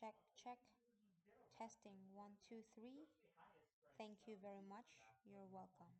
check check. Testing. One two three. Thank you very much. You're welcome.